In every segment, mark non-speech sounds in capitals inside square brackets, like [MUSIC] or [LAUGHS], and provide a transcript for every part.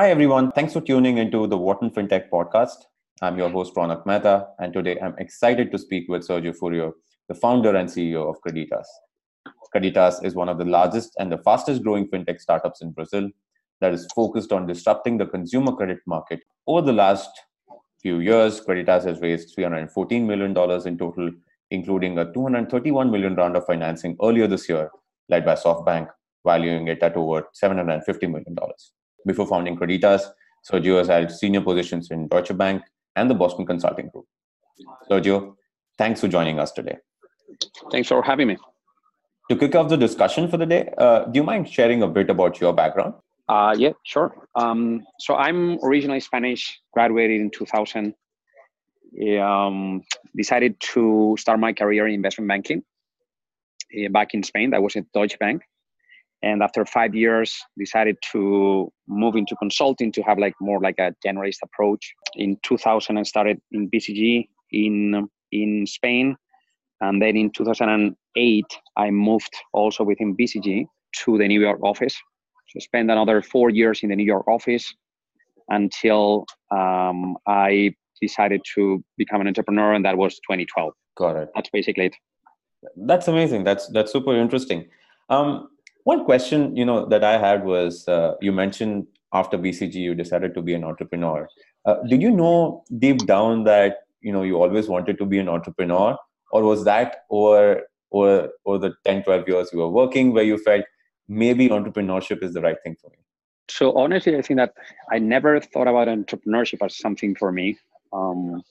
Hi, everyone. Thanks for tuning into the Wharton FinTech podcast. I'm your host, Ronak Mehta, and today I'm excited to speak with Sergio Furio, the founder and CEO of Creditas. Creditas is one of the largest and the fastest growing fintech startups in Brazil that is focused on disrupting the consumer credit market. Over the last few years, Creditas has raised $314 million in total, including a 231 million round of financing earlier this year, led by SoftBank, valuing it at over $750 million. Before founding Creditas, Sergio has held senior positions in Deutsche Bank and the Boston Consulting Group. Sergio, thanks for joining us today. Thanks for having me. To kick off the discussion for the day, uh, do you mind sharing a bit about your background? Uh, yeah, sure. Um, so I'm originally Spanish, graduated in 2000. Um, decided to start my career in investment banking uh, back in Spain. That was at Deutsche Bank. And after five years, decided to move into consulting to have like more like a generalist approach. In 2000, I started in BCG in in Spain, and then in 2008, I moved also within BCG to the New York office so spent another four years in the New York office until um, I decided to become an entrepreneur, and that was 2012. Got it. That's basically it. That's amazing. That's that's super interesting. Um, one question you know that I had was uh, you mentioned after BCG you decided to be an entrepreneur. Uh, did you know deep down that you know you always wanted to be an entrepreneur, or was that over over over the 10, 12 years you were working where you felt maybe entrepreneurship is the right thing for me? So honestly, I think that I never thought about entrepreneurship as something for me. Um,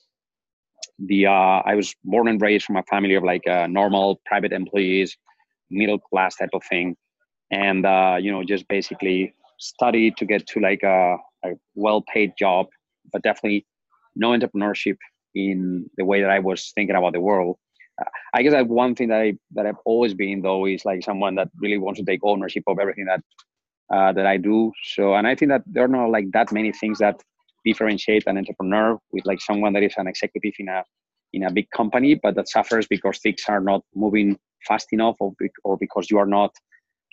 the uh, I was born and raised from a family of like uh, normal private employees, middle class type of thing, and uh, you know just basically study to get to like a, a well paid job, but definitely no entrepreneurship in the way that I was thinking about the world. I guess that one thing that I that I've always been though is like someone that really wants to take ownership of everything that uh, that I do. So, and I think that there are not like that many things that differentiate an entrepreneur with like someone that is an executive in a in a big company, but that suffers because things are not moving fast enough, or, or because you are not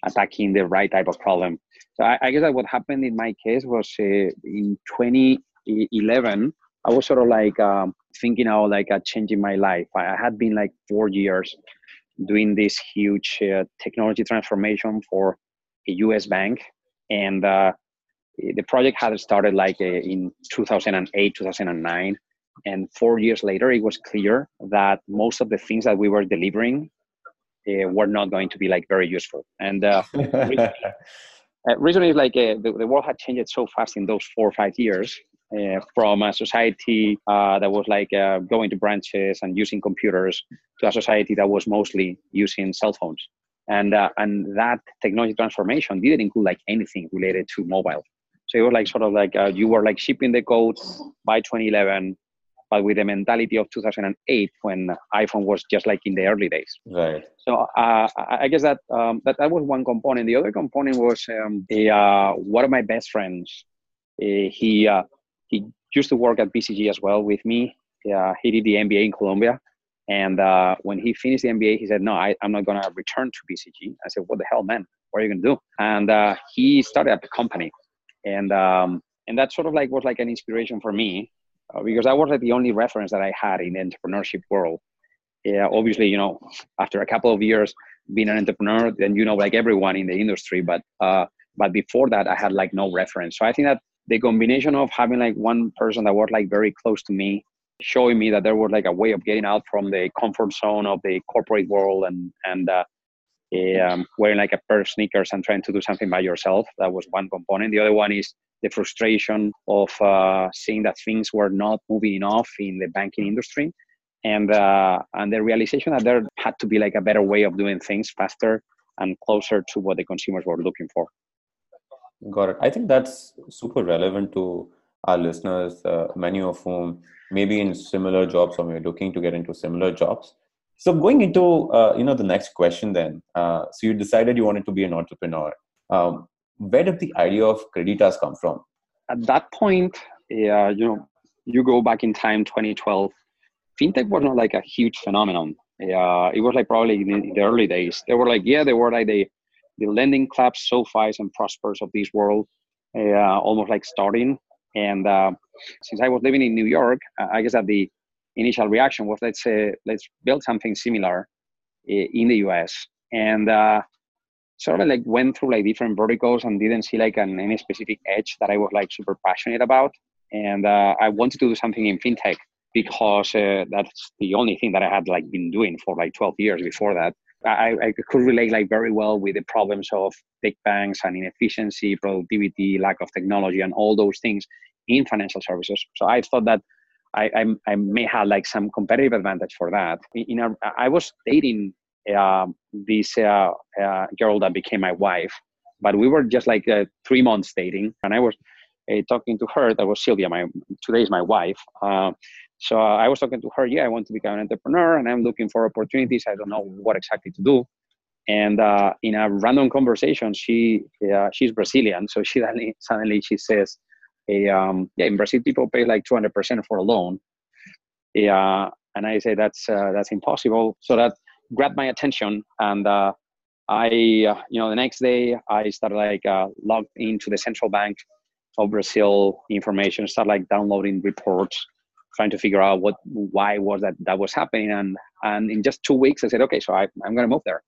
attacking the right type of problem. So, I, I guess that what happened in my case was uh, in 2011, I was sort of like. Um, thinking about like uh, changing my life. I had been like four years doing this huge uh, technology transformation for a U.S. bank, and uh, the project had started like uh, in 2008, 2009, and four years later, it was clear that most of the things that we were delivering uh, were not going to be like very useful. And uh, [LAUGHS] reason is like the, the world had changed so fast in those four or five years uh, from a society uh, that was like uh, going to branches and using computers to a society that was mostly using cell phones. And, uh, and that technology transformation didn't include like anything related to mobile. So it was like sort of like uh, you were like shipping the code by 2011, but with the mentality of 2008 when iPhone was just like in the early days. Right. So uh, I guess that, um, that that was one component. The other component was um, a, one of my best friends. he he used to work at BCG as well with me. Uh, he did the MBA in Columbia. And uh, when he finished the MBA, he said, No, I, am not going to return to BCG. I said, What the hell, man? What are you going to do? And uh, he started up a company. And, um, and that sort of like was like an inspiration for me uh, because that was like the only reference that I had in the entrepreneurship world. Yeah, obviously, you know, after a couple of years being an entrepreneur, then you know like everyone in the industry. But uh, but before that, I had like no reference. So I think that the combination of having like one person that was like very close to me showing me that there was like a way of getting out from the comfort zone of the corporate world and and uh, um, wearing like a pair of sneakers and trying to do something by yourself that was one component the other one is the frustration of uh, seeing that things were not moving enough in the banking industry and uh, and the realization that there had to be like a better way of doing things faster and closer to what the consumers were looking for Got it. I think that's super relevant to our listeners, uh, many of whom may be in similar jobs or may be looking to get into similar jobs. So going into uh, you know the next question then, uh, so you decided you wanted to be an entrepreneur. Um, where did the idea of Creditas come from? At that point, yeah, you know, you go back in time, 2012, fintech was not like a huge phenomenon. Yeah, it was like probably in the early days. They were like, yeah, they were like the the lending clubs, SoFis, and Prospers of this world. uh, almost like starting. And uh, since I was living in New York, I guess that the initial reaction was let's say let's build something similar in the US. And uh, sort of like went through like different verticals and didn't see like an any specific edge that I was like super passionate about. And uh, I wanted to do something in fintech because uh, that's the only thing that I had like been doing for like 12 years before that. I, I could relate like very well with the problems of big banks and inefficiency, productivity, lack of technology, and all those things in financial services. So I thought that I, I, I may have like some competitive advantage for that. In a, I was dating this uh, uh, girl that became my wife, but we were just like uh, three months dating, and I was uh, talking to her. That was Sylvia. My today is my wife. Uh, so I was talking to her. Yeah, I want to become an entrepreneur, and I'm looking for opportunities. I don't know what exactly to do. And in a random conversation, she she's Brazilian, so she [LAUGHS] suddenly, suddenly she says, a um, yeah in Brazil people pay like 200% for a loan. Yeah, and I say that's uh, that's impossible. So that grabbed my attention, and uh, I uh, you know the next day I started like uh, logged into the central bank of Brazil information, start like downloading reports, trying to figure out what why was that that was happening, and and in just two weeks I said okay, so I, I'm gonna move there.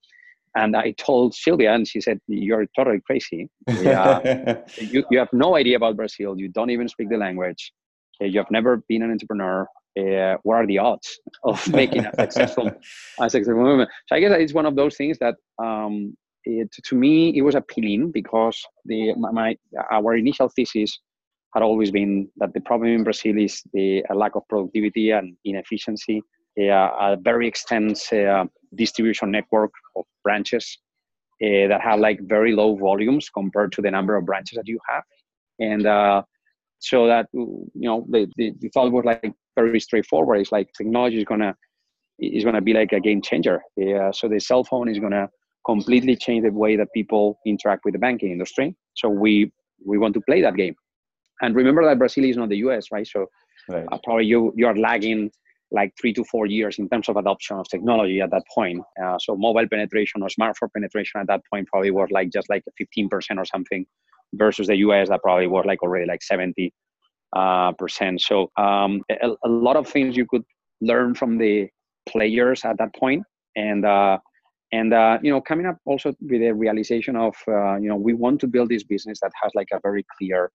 And I told Sylvia, and she said, "You're totally crazy. Yeah, [LAUGHS] you, you have no idea about Brazil. You don't even speak the language. You have never been an entrepreneur. Uh, what are the odds of [LAUGHS] making a successful, a successful movement?" So I guess it's one of those things that, um, it, to me, it was appealing because the my our initial thesis had always been that the problem in Brazil is the lack of productivity and inefficiency, a very extensive uh, distribution network of branches uh, that have like very low volumes compared to the number of branches that you have and uh, so that you know the, the, the, thought was like very straightforward. It's like technology is gonna is gonna be like a game changer. Yeah, so the cell phone is gonna completely change the way that people interact with the banking industry. So we we want to play that game. And remember that brazil is not the us right? So right. Uh, probably you you are lagging like three to four years in terms of adoption of technology at that point. Uh, so mobile penetration or smartphone penetration at that point probably was like just like 15% or something versus the US that probably was like already like 70 uh, percent. So um, a, a, lot of things you could learn from the players at that. And uh, and uh, you know coming up also with a realization of uh, you know we want to build this business that has like a very clear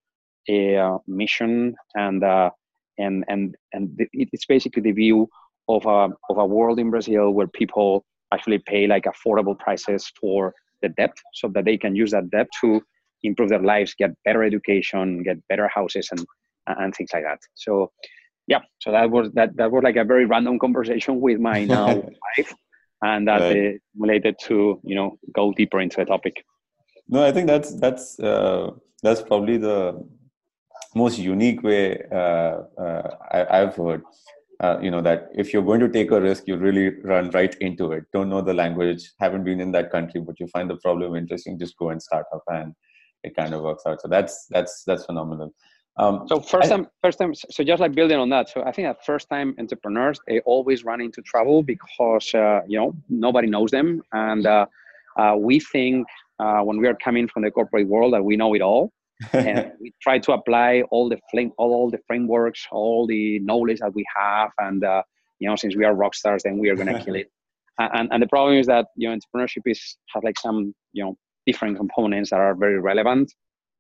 uh, mission and uh, and and and it's basically the view of a of a world in Brazil where people actually pay like affordable prices for the debt, so that they can use that debt to improve their lives, get better education, get better houses, and and things like that. So yeah, so that was that that was like a very random conversation with my [LAUGHS] now wife, and that right. related to you know go deeper into the topic. No, I think that's that's uh, that's probably the most unique way uh, uh, I, have heard. Uh, you know that if you're going to take a risk, you really run right into it. Don't know the language, haven't been in that country, but you find the problem interesting. Just go and start up, and it kind of works out. So that's that's that's phenomenal. Um, so first time, first time. So just like building on that. So I think that first time entrepreneurs they always run into trouble because uh, you know nobody knows them, and uh, uh, we think when we are coming from the corporate world that we know it all [LAUGHS] and we try to apply all the flame, all the frameworks, all the knowledge that we have, and uh, you know, since we are rock stars, then we are gonna [LAUGHS] kill it. And, and the problem is that you know, entrepreneurship is has like some you know different components that are very relevant,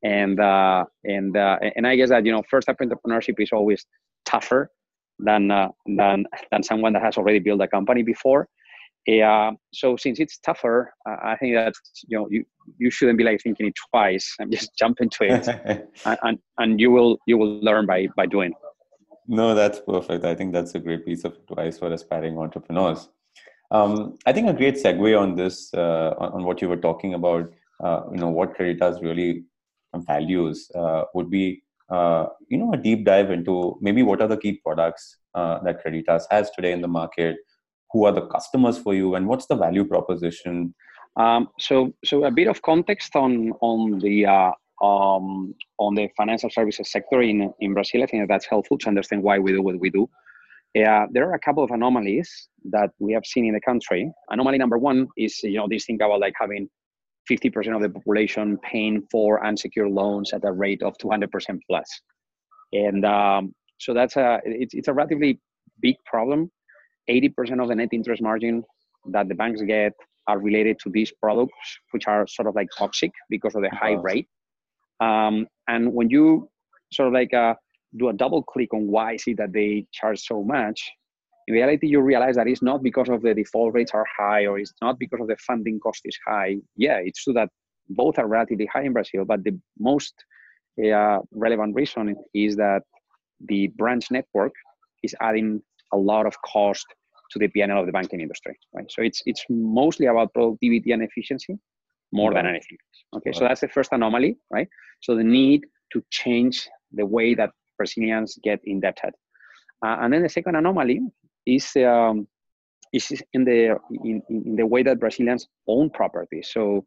and uh, and uh, and I guess that you know, first step entrepreneurship is always tougher than uh, than than someone that has already built a company before. Yeah. So since it's tougher, uh, I think that you know you you shouldn't be like thinking it twice and just [LAUGHS] jump into it, [LAUGHS] and, and and you will you will learn by by doing. No, that's perfect. I think that's a great piece of advice for aspiring entrepreneurs. Um, I think a great segue on this, uh, on, on, what you were talking about, uh, you know, what Creditas really values uh, would be, uh, you know, a deep dive into maybe what are the key products uh, that Creditas has today in the market, who are the customers for you and what's the value proposition? Um, so so a bit of context on on the uh, um, on the financial services sector in in brazil. I think that that's helpful to understand why we do what we do. Uh, there are a couple of anomalies that we have seen in the country. Anomaly number one is you know this thing about like having 50% of the population paying for unsecured loans at a rate of 200% plus. And um, so that's a, it's, it's a relatively big problem. 80% of the net interest margin that the banks get are related to these products, which are sort of like toxic because of the high rate. Um, and when you sort of like uh, do a double click on why is it that they charge so much, in reality, you realize that it's not because of the default rates are high or it's not because of the funding cost is high. Yeah, it's true that both are relatively high in Brazil, but the most uh, relevant reason is that the branch network is adding a lot of cost to the PNL of the banking industry. Right. So it's it's mostly about productivity and efficiency more right. than anything. Okay. Right. So that's the first anomaly, right? So the need to change the way that Brazilians get indebted. Uh, and then the second anomaly is um, is in the in, in the way that Brazilians own property. So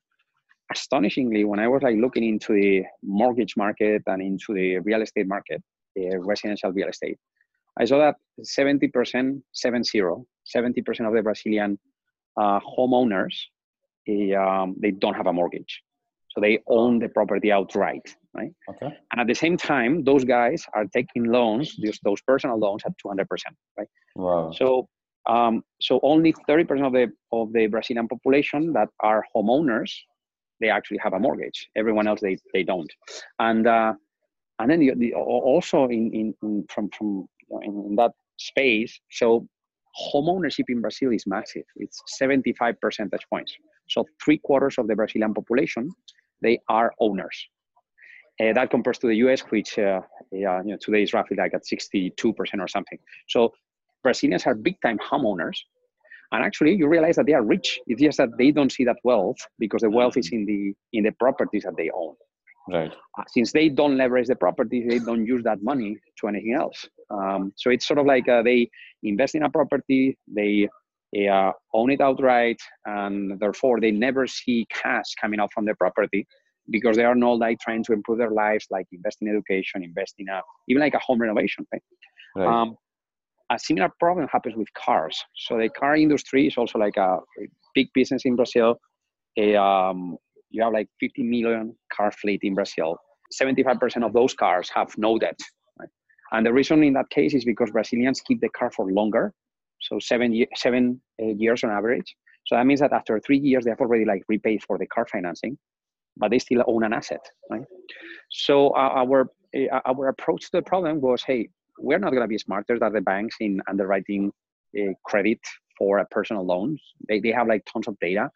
astonishingly, when I was like looking into the mortgage market and into the real estate market, uh, residential real estate, I saw that 70%, 70, 70% of the Brazilian uh, homeowners, they, um, they don't have a mortgage. So they own the property outright, right? Okay. And at the same time, those guys are taking loans, those, those personal loans at 200%, right? Wow. So, um, so only 30% of the, of the Brazilian population that are homeowners, they actually have a mortgage. Everyone else, they, they don't. And, uh, and then the, the, also in, in, in, from, from in, in that space. So homeownership in Brazil is massive. It's 75 percentage points. So three quarters of the Brazilian population, they are owners. Uh, that compares to the US, which uh, yeah, you know, today is roughly like at 62% or something. So Brazilians are big time homeowners. And actually, you realize that they are rich. It's just that they don't see that wealth because the wealth is in the in the properties that they own. Right. Uh, since they don't leverage the property, they don't use that money to anything else. Um, so it's sort of like uh, they invest in a property, they uh, own it outright, and therefore they never see cash coming out from the property because they are not like trying to improve their lives, like invest in education, invest in a even like a home renovation. Right. right. Um, a similar problem happens with cars. So the car industry is also like a big business in Brazil. A, um, you have like 50 million car fleet in Brazil. 75% of those cars have no debt. Right? And the reason in that case is because Brazilians keep the car for longer, so seven, seven uh, years on average. So that means that after three years, they have already like repaid for the car financing, but they still own an asset, right? So uh, our uh, our approach to the problem was, hey, we're not going to be smarter than the banks in underwriting credit for a personal loans. They, they have like tons of data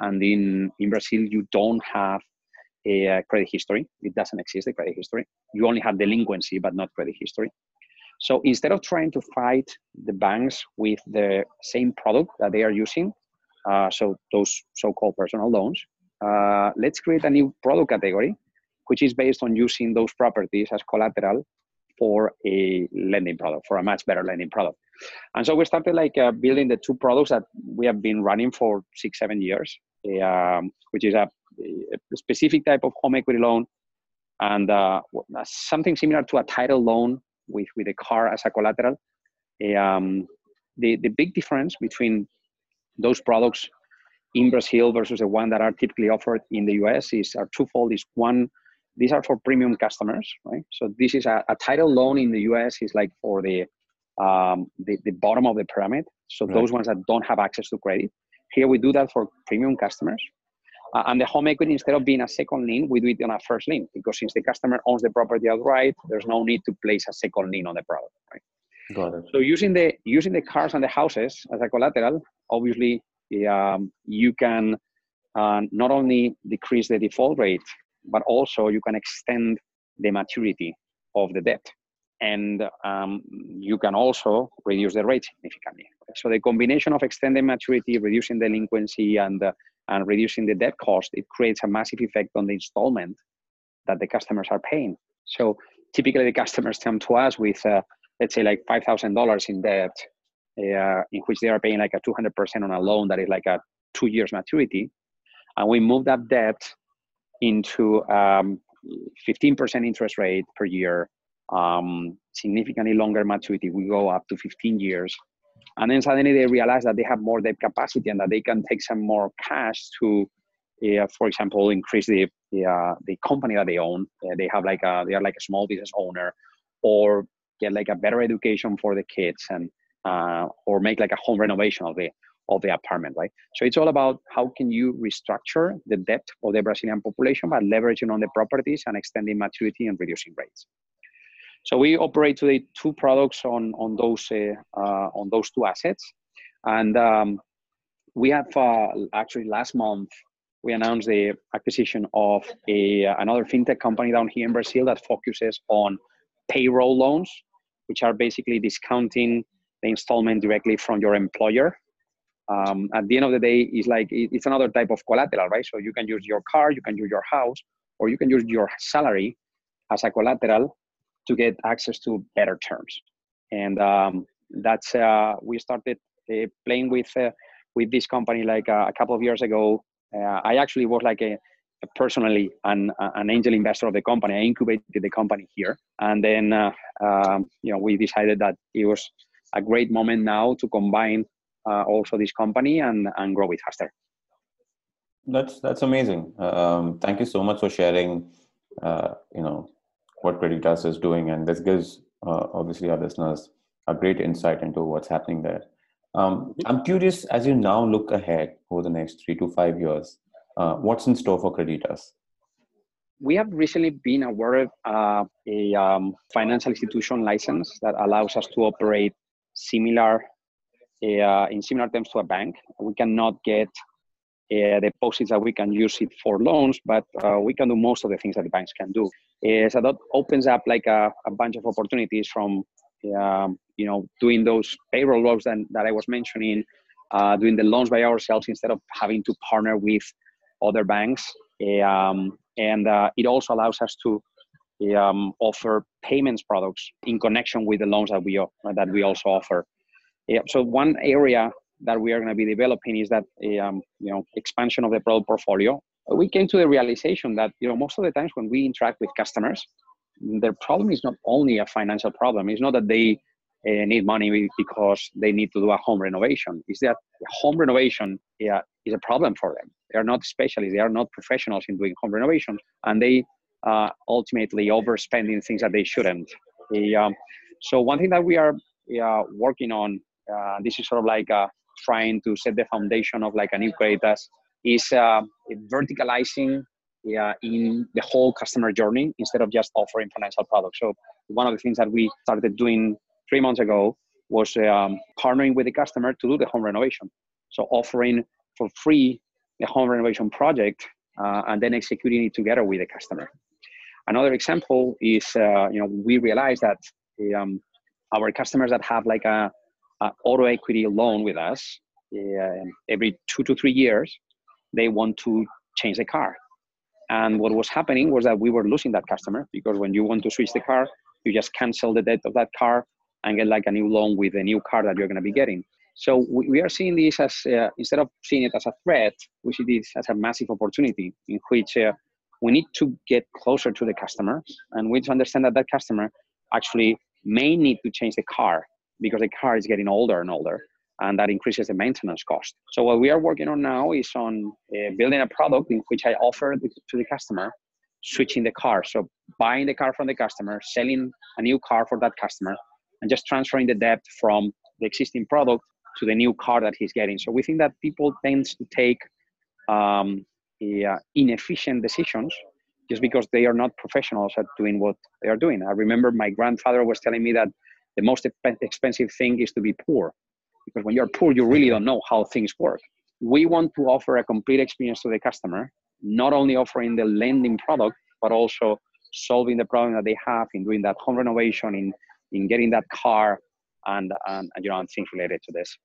and in, in Brazil, you don't have a credit history. It doesn't exist, the credit history. You only have delinquency, but not credit history. So instead of trying to fight the banks with the same product that they are using, uh, so those so-called personal loans, uh, let's create a new product category, which is based on using those properties as collateral for a lending product, for a much better lending product. And so we started like uh, building the two products that we have been running for six, seven years, um, which is a, a, specific type of home equity loan and uh, something similar to a title loan with, with a car as a collateral. Um, the, the big difference between those products in Brazil versus the one that are typically offered in the US is are twofold. Is one, these are for premium customers, right? So this is a, a title loan in the US is like for the um, the, the bottom of the pyramid. So right. those ones that don't have access to credit. Here we do that for premium customers. Uh, and the home equity, instead of being a second lien, we do it on a first lien because since the customer owns the property outright, there's no need to place a second lien on the product. Right? Got it. So using the using the cars and the houses as a collateral, obviously um, you can uh, not only decrease the default rate, but also you can extend the maturity of the debt and um, you can also reduce the rate significantly. So the combination of extending maturity, reducing delinquency, and uh, and reducing the debt cost, it creates a massive effect on the installment that the customers are paying. So typically, the customers come to us with, uh, let's say, like five thousand dollars in debt, uh, in which they are paying like a two hundred percent on a loan that is like a two years maturity, and we move that debt into um, 15% interest rate per year um, significantly longer maturity. We go up to 15 years. And then suddenly they realize that they have more debt capacity and that they can take some more cash to uh, for example, increase the the, uh, the company that they own. Uh, they have like a they are like a small business owner, or get like a better education for the kids, and uh, or make like a home renovation of the of the apartment, right? So it's all about how can you restructure the debt of the Brazilian population by leveraging on the properties and extending maturity and reducing rates. So we operate today two products on on those uh, uh, on those two assets, and um, we have uh, actually last month we announced the acquisition of a another fintech company down here in Brazil that focuses on payroll loans, which are basically discounting the installment directly from your employer. Um, at the end of the day it's like it's another type of collateral right? So you can use your car you can use your house or you can use your salary as a collateral to get access to better terms and um, that's uh, we started uh, playing with uh, with this company like uh, a couple of years ago uh, i actually was like a, a personally an, an angel investor of the company i incubated the company here and then uh, um, you know we decided that it was a great moment now to combine also this company and and grow it faster. That's that's amazing. Um, thank you so much for sharing. You know what Creditas is doing, and this gives uh, obviously our listeners a great insight into what's happening there. Um, I'm curious as you now look ahead over the next three to five years, uh, what's in store for Creditas? We have recently been awarded uh, a um, financial institution license that allows us to operate similar uh, in similar terms to a bank. We cannot get uh, deposits that we can use it for loans, but uh, we can do most of the things that the banks can do. Uh, so that opens up like a, a bunch of opportunities from, um, you know, doing those payroll loans that, that I was mentioning, uh, doing the loans by ourselves instead of having to partner with other banks. Um, and uh, it also allows us to um, offer payments products in connection with the loans that we that we also offer. Yeah, so one area that we are going to be developing is that um, you know expansion of the product portfolio. We came to the realization that you know most of the times when we interact with customers, their problem is not only a financial problem. It's not that they uh, need money because they need to do a home renovation. Is that home renovation yeah, is a problem for them. They are not specialists. They are not professionals in doing home renovation, and they uh, ultimately overspending things that they shouldn't. um, so one thing that we are working on uh, this is sort of like uh, trying to set the foundation of like a new Creditas is uh, verticalizing in the whole customer journey instead of just offering financial products. So one of the things that we started doing three months ago was um, partnering with the customer to do the home renovation. So offering for free the home renovation project uh, and then executing it together with the customer. Another example is, uh, you know, we realized that um, our customers that have like a uh, auto equity loan with us uh, every two to three years they want to change the car. And what was happening was that we were losing that customer because when you want to switch the car you just cancel the debt of that car and get like a new loan with a new car that you're going to be getting. So we, we are seeing this as uh, instead of seeing it as a threat we see this as a massive opportunity in which uh, we need to get closer to the customer and we need to understand that that customer actually may need to change the car because the car is getting older and older and that increases the maintenance cost. So what we are working on now is on uh, building a product in which I offer to the customer switching the car. So buying the car from the customer, selling a new car for that customer, and just transferring the debt from the existing product to the new car that he's getting. So we think that people tend to take um, uh, inefficient decisions just because they are not professionals at doing what they are doing. I remember my grandfather was telling me that the most expensive thing is to be poor. Because when you're poor you really don't know how things work. We want to offer a complete experience to the customer not only offering the lending product but also solving the problem that they have in doing that home renovation in in getting that car and and, you know and things related to this.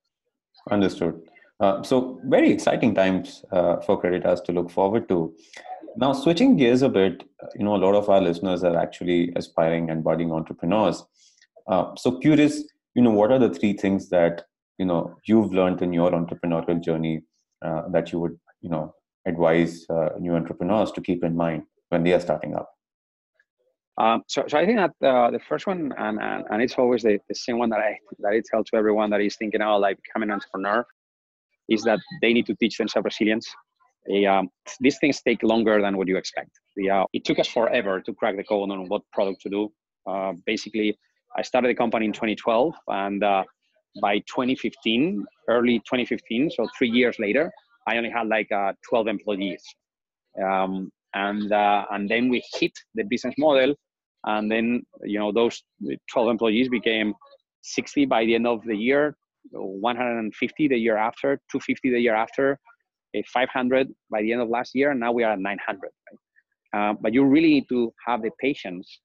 Understood. Uh, so very exciting times uh, for Creditas to look forward to. Now switching gears a bit you know a lot of our listeners are actually aspiring and budding entrepreneurs uh, so curious, you know, what are the three things that you know you've learned in your entrepreneurial journey uh, that you would you know advise uh, new entrepreneurs to keep in mind when they are starting up? Um, so, so I think that uh, the first one, and, and, and it's always the, the same one that I that I tell to everyone that is thinking about like becoming an entrepreneur, is that they need to teach themselves resilience. A, um, these things take longer than what you expect. The, uh, it took us forever to crack the code on what product to do. Uh, basically, I started the company in 2012, and uh, by 2015, early 2015, so three years later, I only had like uh, 12 employees. Um, and uh, and then we hit the business model, and then you know those 12 employees became 60 by the end of the year, 150 the year after, 250 the year after, 500 by the end of last year, and now we are at 900. Right? Uh, but you really need to have the patience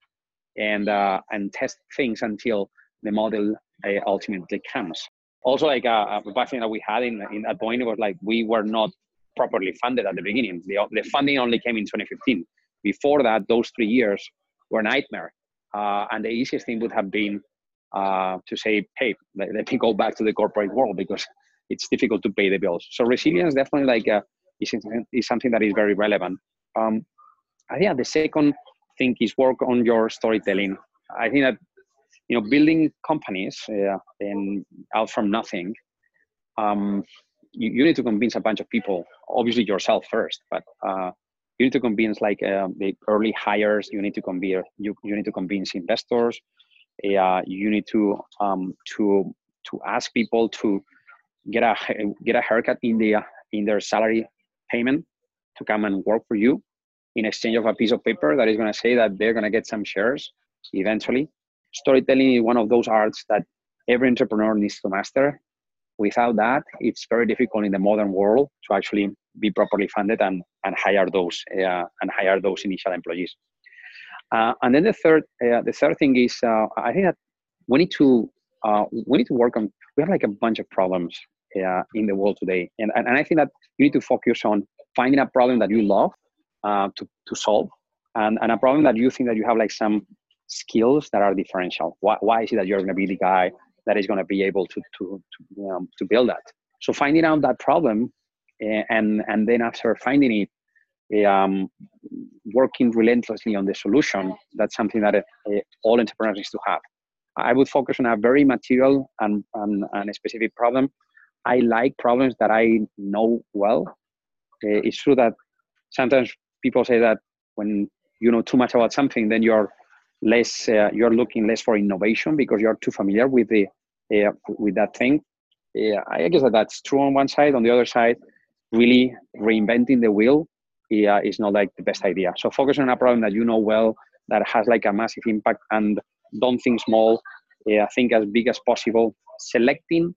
and uh, and test things until the model uh, ultimately comes. Also, like uh, a bad thing that we had in in at point was like we were not properly funded at the beginning. The the funding only came in 2015. Before that, those three years were a nightmare. Uh, and the easiest thing would have been uh, to say, hey, let, let, me go back to the corporate world because it's difficult to pay the bills. So resilience definitely like uh, is, is something that is very relevant. Um, think the second thing is work on your storytelling. I think that you know building companies uh, and out from nothing, um, you, you, need to convince a bunch of people. Obviously yourself first, but uh, you need to convince like uh, the early hires you need to convince you, you need to convince investors uh, you need to um, to to ask people to get a get a haircut in the in their salary payment to come and work for you in exchange of a piece of paper that is going to say that they're going to get some shares eventually. Storytelling is one of those arts that every entrepreneur needs to master. Without that it's very difficult in the modern world to actually be properly funded and, and hire those uh, and hire those initial employees. Uh, and then the third uh, the third thing is uh, I think that we need to uh, we need to work on we have like a bunch of problems uh, in the world today, and, and and I think that you need to focus on finding a problem that you love to to solve, and and a problem that you think that you have like some skills that are differential. Why, why is it that you're going to be the guy that is going to be able to to to, um, to build that? So finding out that problem and and then after finding it um, working relentlessly on the solution that's something that uh, all entrepreneurs need to have i would focus on a very material and, and, and a specific problem i like problems that i know well uh, it's true that sometimes people say that when you know too much about something then you're less uh, you're looking less for innovation because you're too familiar with the uh, with that thing yeah, I guess that that's true on one side. On the other side, really reinventing the wheel yeah, is not like the best idea. So focus on a problem that you know well, that has like a massive impact, and don't think small. Yeah, think as big as possible. Selecting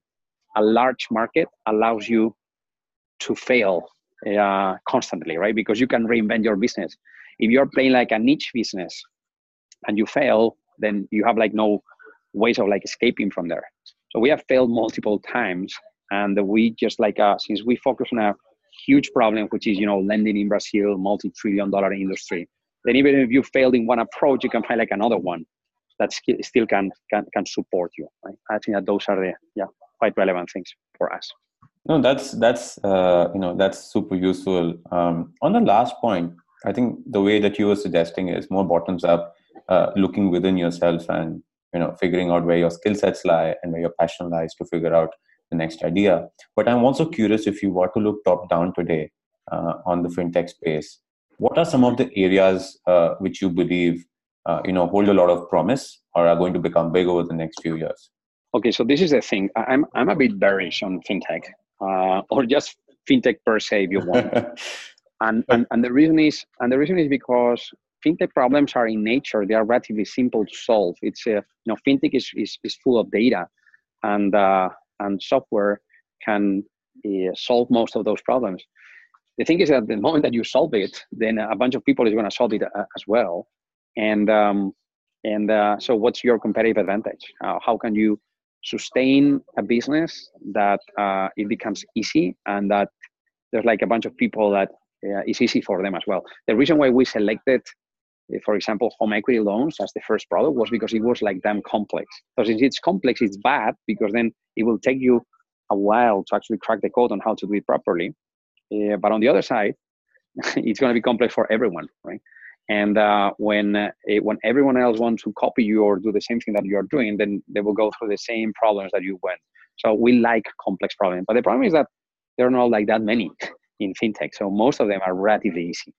a large market allows you to fail uh, constantly, right? Because you can reinvent your business. If you're playing like a niche business and you fail, then you have like no ways of like escaping from there. So we have failed multiple times, and we just like uh, since we focus on a huge problem, which is you know lending in Brazil, multi-trillion dollar industry. Then even if you failed in one approach, you can find like another one that still can can can support you. Right? I think that those are the yeah quite relevant things for us. No, that's that's uh, you know that's super useful. Um, on the last point, I think the way that you were suggesting is more bottoms up, uh, looking within yourself and you know figuring out where your skill sets lie and where your passion lies to figure out the next idea. But I'm also curious if you were to look top down today uh, on the fintech space, what are some of the areas uh, which you believe uh, you know hold a lot of promise or are going to become big over the next few years? Okay, so this is the thing. I'm I'm a bit bearish on fintech, uh, or just fintech per se, if you want. [LAUGHS] and, and and the reason is and the reason is because fintech problems are in nature they are relatively simple to solve it's a, uh, you know fintech is, is, is full of data and uh, and software can uh, solve most of those problems. The thing is that the moment that you solve it, then a bunch of people is going to solve it uh, as well. And um, and uh, so, what's your competitive advantage? How can you sustain a business that uh, it becomes easy and that there's like a bunch of people that uh, it's easy for them as well. The reason why we selected for example, home equity loans as the first product was because it was like damn complex. So since it's complex, it's bad because then it will take you a while to actually crack the code on how to do it properly. Uh, but on the other side, [LAUGHS] it's going to be complex for everyone, right? And uh, when uh, when everyone else wants to copy you or do the same thing that you are doing, then they will go through the same problems that you went. So we like complex problems, but the problem is that there are not like that many. [LAUGHS] in fintech. So most of them are relatively easy.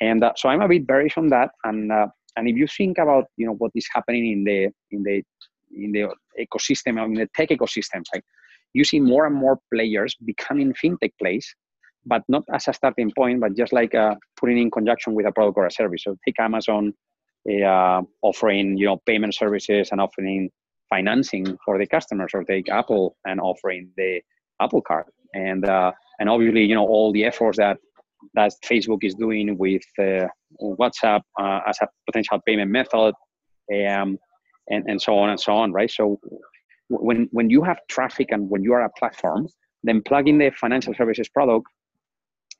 And uh, so I'm a bit bearish on that. And uh, and if you think about you know what is happening in the in the in the ecosystem in the tech ecosystem, right? You see more and more players becoming fintech plays, but not as a starting point, but just like uh, putting in conjunction with a product or a service. So take Amazon uh, offering you know payment services and offering financing for the customers, or take Apple and offering the Apple Card, and uh, and obviously you know all the efforts that that Facebook is doing with uh, WhatsApp uh, as a potential payment method, um, and, and so on and so on, right? So when, when you have traffic and when you are a platform, then plugging the financial services product,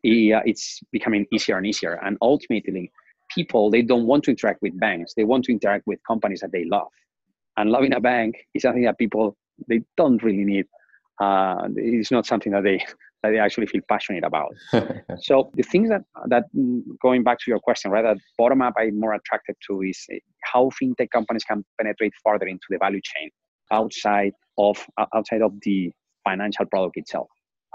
it's becoming easier and easier. And ultimately, people, they don't want to interact with banks. They want to interact with companies that they love. And loving a bank is something that people, they don't really need. Uh, it's not something that they that they actually feel passionate about. [LAUGHS] so the things that that going back to your question, right, that bottom up I'm more attracted to is how fintech companies can penetrate further into the value chain outside of outside of the financial product itself.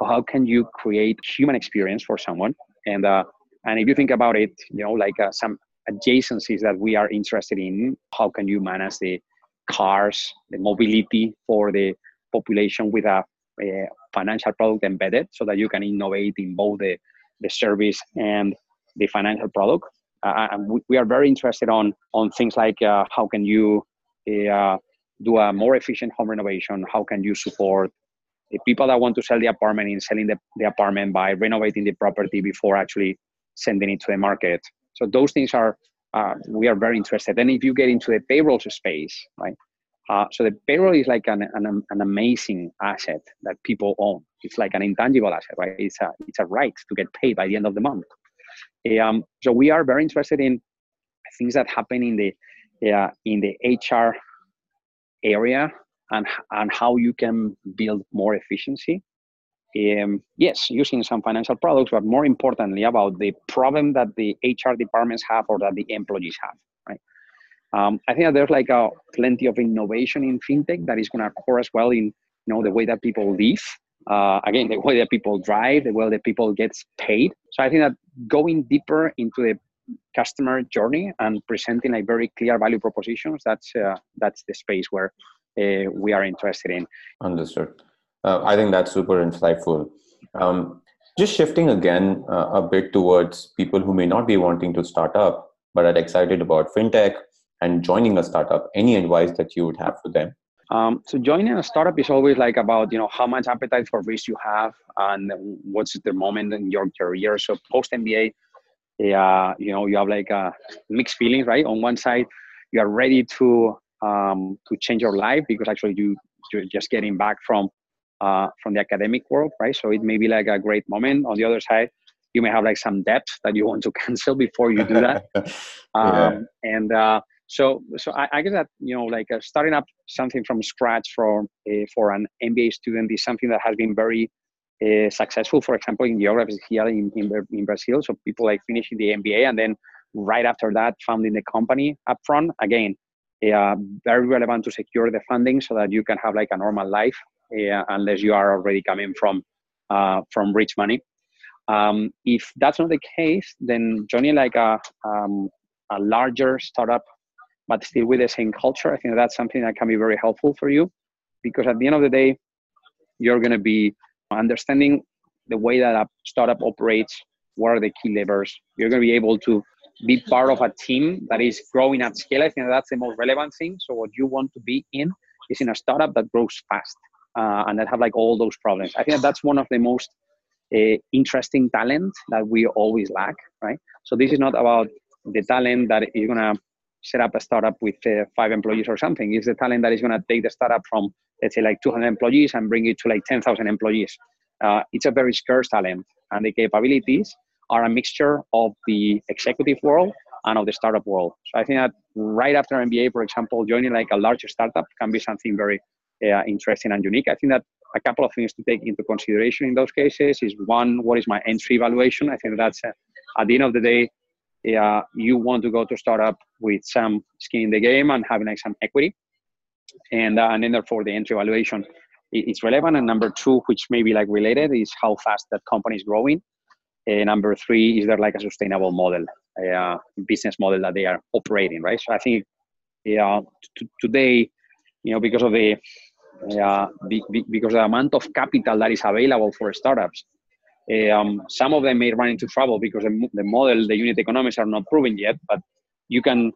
How can you create human experience for someone? And uh, and if you think about it, you know, like uh, some adjacencies that we are interested in, how can you manage the cars, the mobility for the population with a uh, financial product embedded so that you can innovate in both the, the service and the financial product. Uh, and we, we, are very interested on, on things like uh, how can you uh, do a more efficient home renovation? How can you support the people that want to sell the apartment in selling the, the apartment by renovating the property before actually sending it to the market? So those things are, uh, we are very interested. And if you get into the payroll space, right? Uh, so the payroll is like an, an, an amazing asset that people own. It's like an intangible asset, right? It's a, it's a right to get paid by the end of the month. Um, so we are very interested in things that happen in the uh, in the HR area and and how you can build more efficiency. Um, yes, using some financial products, but more importantly about the problem that the HR departments have or that the employees have. Right. Um, I think that there's like a plenty of innovation in fintech that is going to occur as well in you know the way that people live. Uh, again, the way that people drive, the way that people gets paid. So I think that going deeper into the customer journey and presenting like very clear value propositions that's uh, that's the space where uh, we are interested in. Understood. Uh, I think that's super insightful. Um, just shifting again uh, a bit towards people who may not be wanting to start up but are excited about fintech and joining a startup any advice that you would have for them um, so joining a startup is always like about you know how much appetite for risk you have and what's the moment in your career so post mba uh, you know you have like a mixed feelings right on one side you are ready to um, to change your life because actually you you're just getting back from uh, from the academic world right? So it may be like a great moment. On the other side you may have like some debt that you [LAUGHS] want to cancel before you do that. [LAUGHS] Um, and uh, so so I, I, guess that you know like uh, starting up something from scratch for uh, for an MBA student is something that has been very uh, successful. For example, in geography here in, in, in Brazil, so people like finishing the MBA and then right after that founding the company upfront. Again, uh, very relevant to secure the funding so that you can have like a normal life uh, unless you are already coming from uh, from rich money. Um, if that's not the case, then joining like a um, a larger startup but still with the same culture. I think that's something that can be very helpful for you because at the end of the day, you're going to be understanding the way that a startup operates, what are the key levers. You're going to be able to be part of a team that is growing at scale. I think that's the most relevant thing. So what you want to be in is in a startup that grows fast uh, and that have like all those problems. I think that that's one of the most uh, interesting talent that we always lack, right? So this is not about the talent that you're gonna set up a startup with uh, five employees or something. It's the talent that is going to take the startup from, let's say, like 200 employees and bring it to like 10,000 employees. Uh, it's a very scarce talent, and the capabilities are a mixture of the executive world and of the startup world. So I think that right after MBA, for example, joining like a larger startup can be something very uh, interesting and unique. I think that a couple of things to take into consideration in those cases is one, what is my entry valuation? I think that's uh, at the end of the day, uh, you want to go to startup with some skin in the game and having like some equity and uh, and then therefore the entry valuation is relevant and number two which may be like related is how fast that company is growing Uh, number three, is there like a sustainable model, uh, business model that they are operating, right? So I think yeah, t- today, you know, because of the uh, be, be, because the amount of capital that is available for startups, um, some of them may run into trouble because the, the model, the unit economics are not proven yet. But you can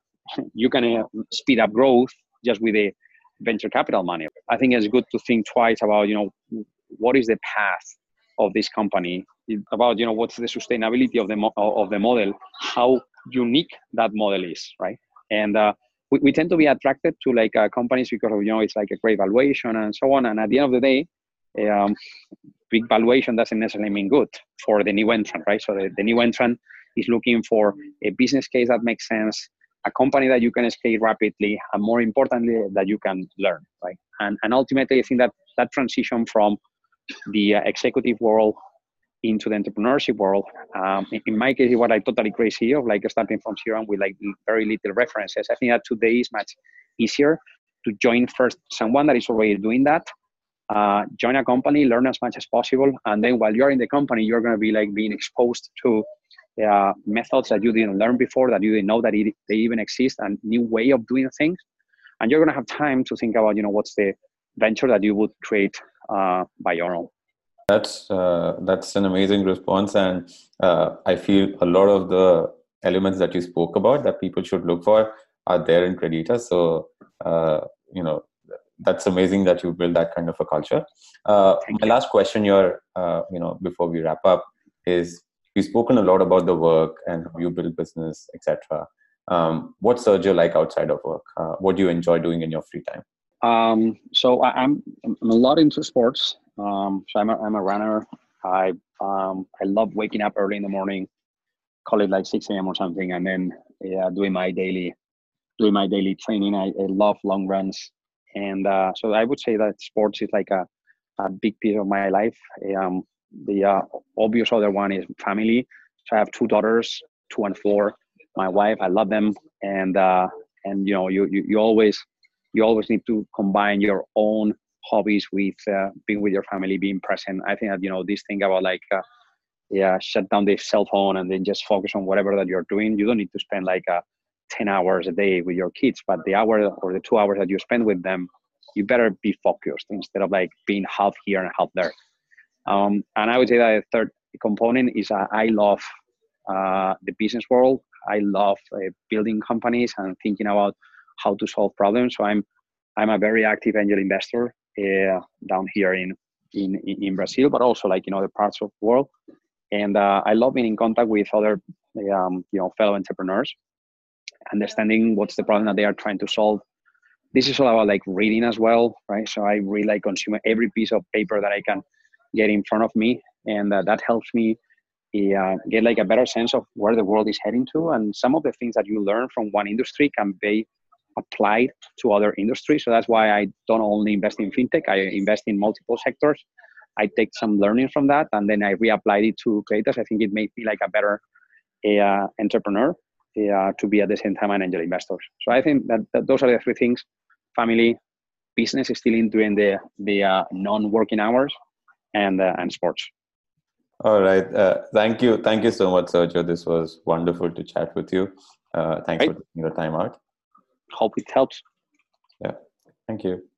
you can uh, speed up growth just with the venture capital money. I think it's good to think twice about you know what is the path of this company about you know what's the sustainability of the mo- of the model, how unique that model is, right? And uh, we, we tend to be attracted to like uh, companies because of you know it's like a great valuation and so on. And at the end of the day, um, big valuation doesn't necessarily mean good for the new entrant, right? So the, the new entrant is looking for a business case that makes sense, a company that you can scale rapidly, and more importantly, that you can learn, right? And and ultimately, I think that that transition from the uh, executive world into the entrepreneurship world. Um, in, my case, what I totally crazy of like starting from zero and with like very little references. I think that today is much easier to join first someone that is already doing that. Uh, join a company, learn as much as possible, and then while you're in the company, you're going to be like being exposed to uh, methods that you didn't learn before, that you didn't know that it, they even exist, and new way of doing things. And you're going to have time to think about, you know, what's the venture that you would create uh, by your own. That's uh, that's an amazing response, and uh, I feel a lot of the elements that you spoke about that people should look for are there in Creditas. So uh, you know that's amazing that you build that kind of a culture. Uh, my last question here, uh, you know, before we wrap up, is we've spoken a lot about the work and how you build business, etc. Um, what's Sergio like outside of work? Uh, what do you enjoy doing in your free time? Um, so I, am I'm, I'm a lot into sports. Um, so I'm a, I'm a runner. I um, I love waking up early in the morning, call it like 6 a.m. or something, and then yeah, doing my daily doing my daily training. I, I love long runs, and uh, so I would say that sports is like a, a big piece of my life. Um, the uh, obvious other one is family. So I have two daughters, two and four. My wife, I love them, and uh, and you know you, you you always you always need to combine your own hobbies with uh, being with your family, being present. I think that you know this thing about like uh, yeah, shut down the cell phone and then just focus on whatever that you're doing. You don't need to spend like uh, 10 hours a day with your kids, but the hour or the two hours that you spend with them, you better be focused instead of like being half here and half there. Um, and I would say that the third component is uh, I love uh, the business world. I love uh, building companies and thinking about how to solve problems. So I'm I'm a very active angel investor uh, down here in, in in Brazil, but also like in other parts of the world. And uh, I love being in contact with other um, you know fellow entrepreneurs, understanding what's the problem that they are trying to solve. This is all about like reading as well, right? So I really like consume every piece of paper that I can get in front of me, and uh, that helps me uh, get like a better sense of where the world is heading to and some of the things that you learn from one industry can be applied to other industries. So that's why I don't only invest in fintech, I invest in multiple sectors. I take some learning from that and then I reapplied it to Creditas. I think it made me like a better uh, entrepreneur uh, to be at the same time an angel investor. So I think that, that those are the three things: family, business is still in during the the uh, non-working hours, and uh, and sports. All right. Uh, thank you. Thank you so much, Sergio. This was wonderful to chat with you. Uh, thanks right. for taking your time out hope it helps. Yeah. Thank you.